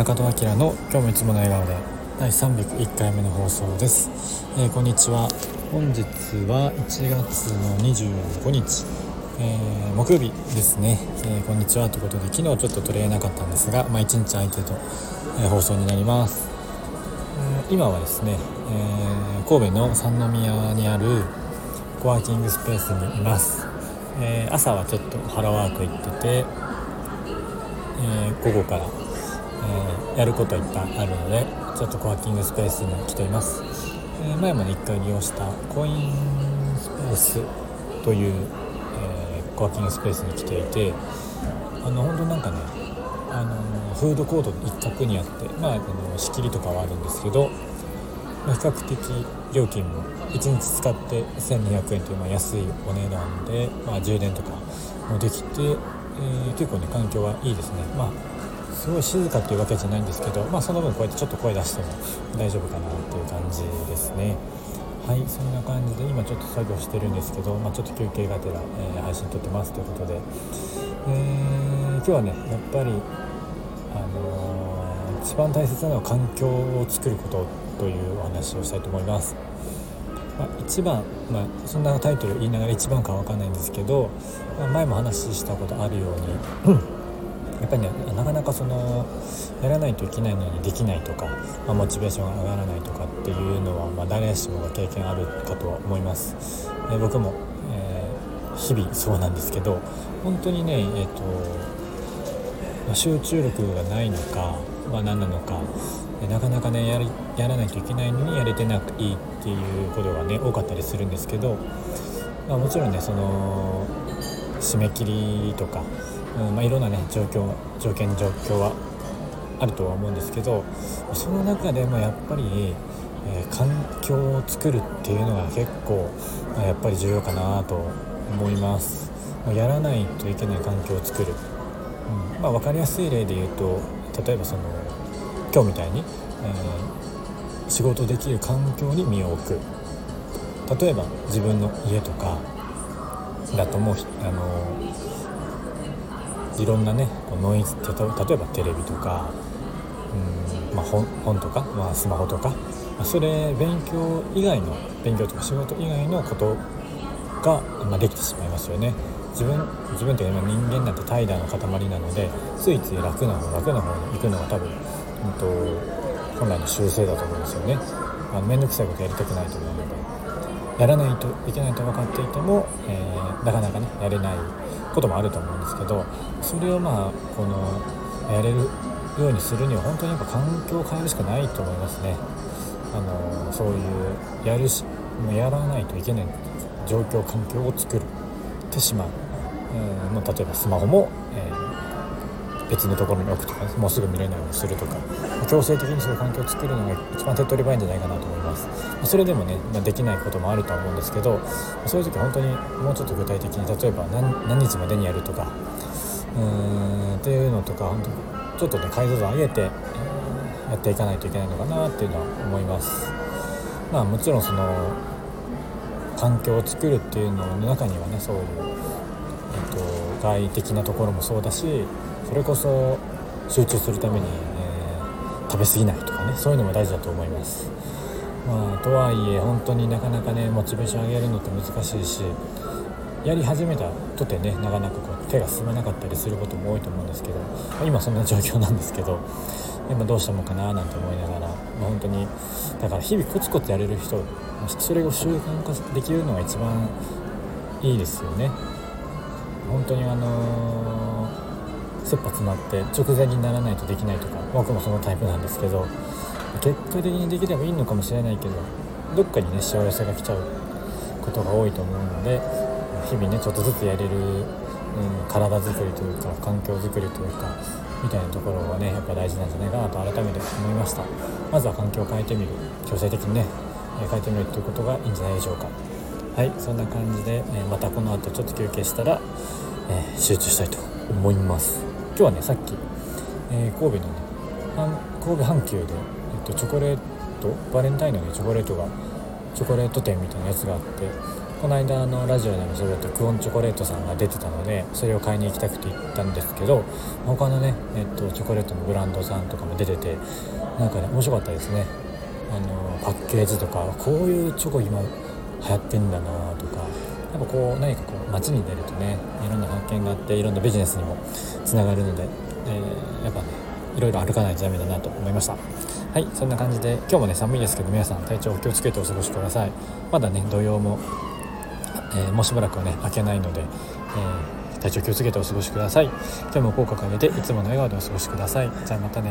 中戸明の今日もいつもの笑顔で第301回目の放送です、えー、こんにちは。本日は1月の25日、えー、木曜日ですね、えー、こんにちは。ということで昨日ちょっと取れなかったんですが、まあ、1日空いてと、え放送になります、え今はですね、え神戸の三宮にあるコワーキングスペースにいます、え朝はちょっとハローワーク行ってて、え午後からえー、やることいっぱいあるのでちょっとコワーキングスペースに来ています、えー、前もね1回利用したコインスペースという、えー、コワーキングスペースに来ていてあの本当なんかねあのフードコートの一角にあってまああの仕切りとかはあるんですけど、まあ、比較的料金も1日使って1200円というま安いお値段で、まあ、充電とかもできて、えー、結構ね環境はいいですね。まあすごい静かっていうわけじゃないんですけど、まあ、その分こうやってちょっと声出しても大丈夫かなっていう感じですね。はいそんな感じで今ちょっと作業してるんですけど、まあ、ちょっと休憩がてら、えー、配信撮ってますということで、えー、今日はねやっぱりあのー、一番大切なのは環境を作ることというお話をしたいと思います。まあ、一番、まあ、そんなタイトル言いながら一番かは分かんないんですけど、まあ、前も話したことあるようにやっぱりねなかなかそのやらないといけないのにできないとか、まあ、モチベーションが上がらないとかっていうのは、まあ、誰しもが経験あるかとは思います。え僕も、えー、日々そうなんですけど本当にね、えーとま、集中力がないのか、まあ、何なのかなかなかねやりやらないといけないのにやれてなくいいっていうことがね多かったりするんですけど、まあ、もちろんねその締め切りとかうんまあ、いろんなね状況条件状況はあるとは思うんですけどその中でもやっぱり、えー、環境を作るっていうのが結構、まあ、やっぱり重要かなと思います、まあ、やらないといけない環境を作る、うんまあ、分かりやすい例で言うと例えばその今日みたいに、えー、仕事できる環境に身を置く。例えば自分の家とかだともうあのいろんなねこうノイズって例えばテレビとかうん、まあ、本本とか、まあ、スマホとか、まあ、それ勉強以外の勉強とか仕事以外のことが、まあ、できてしまいますよね。自分自分っていうのは人間なんて怠惰の塊なのでついつい楽な方楽な方に行くのが多分、うんと、本来の習性だと思うんですよね。あの面倒くさいことやりたくないと思うのでやらないといけないと分かっていても、えー、なかなかねやれないこともあると思うんですけどそれをまあこのやれるようにするには本当にやっぱ環境を変えるしかないと思いますね。あのそういうやるしもうやらないといけない状況環境を作るてしまう、うん、例えばスマホも、えー別のところに置くとか、もうすぐ見れないようにするとか強制的にそういう環境を作るのが一番手っ取り早いんじゃないかなと思います。それでもね、ま、できないこともあるとは思うんですけどそういう時本当にもうちょっと具体的に例えば何日までにやるとかうーんっていうのとか本当ちょっとね解像度上げて、やっていかないといけないのかなっていうのは思います。まあもちろんその環境を作るっていうのの中にはねそういう、えーと外的なところもそうだしそれこそ集中するために、えー、食べ過ぎないとかねそういうのも大事だと思います。まあとはいえ本当になかなかねモチベーション上げるのって難しいしやり始めたとてねなかなかこう手が進まなかったりすることも多いと思うんですけど今そんな状況なんですけど今どうしたもかななんて思いながら、まあ、本当にだから日々コツコツやれる人それを習慣化できるのが一番いいですよね。本当にあのー切羽詰まって直前にならないとできないとか僕もそのタイプなんですけど結果的にできればいいのかもしれないけどどっかにね幸せが来ちゃうことが多いと思うので日々ねちょっとずつやれる、うん、体づくりというか環境づくりというかみたいなところがねやっぱ大事なんじゃないかなと改めて思いました。まずは環境を変えてみる。強制的にね変えてみるということがいいんじゃないでしょうか。はいそんな感じで、えまたこの後ちょっと休憩したら、え、集中したいと思います。日はねさっき、えー、神戸のね神戸阪急で、えっと、チョコレートバレンタインの、ね、チョコレートがチョコレート店みたいなやつがあってこの間のラジオでもそれだとクオンチョコレートさんが出てたのでそれを買いに行きたくて行ったんですけど他のね、えっと、チョコレートのブランドさんとかも出ててなんかね面白かったですね。あのパッケージとかこういうチョコ今流行ってんだなとかやっぱこう何かこう街に出るとねいろんな発見があっていろんなビジネスにもつながるので、えー、やっぱねいろいろ歩かないとダメだなと思いました。はいそんな感じで今日もね寒いですけど皆さん体調お気をつけてお過ごしください。まだね土曜もえー、もうしばらくはね開けないので、えー、体調気をつけてお過ごしください。今日も口角上げていつもの笑顔でお過ごしください。じゃあまたね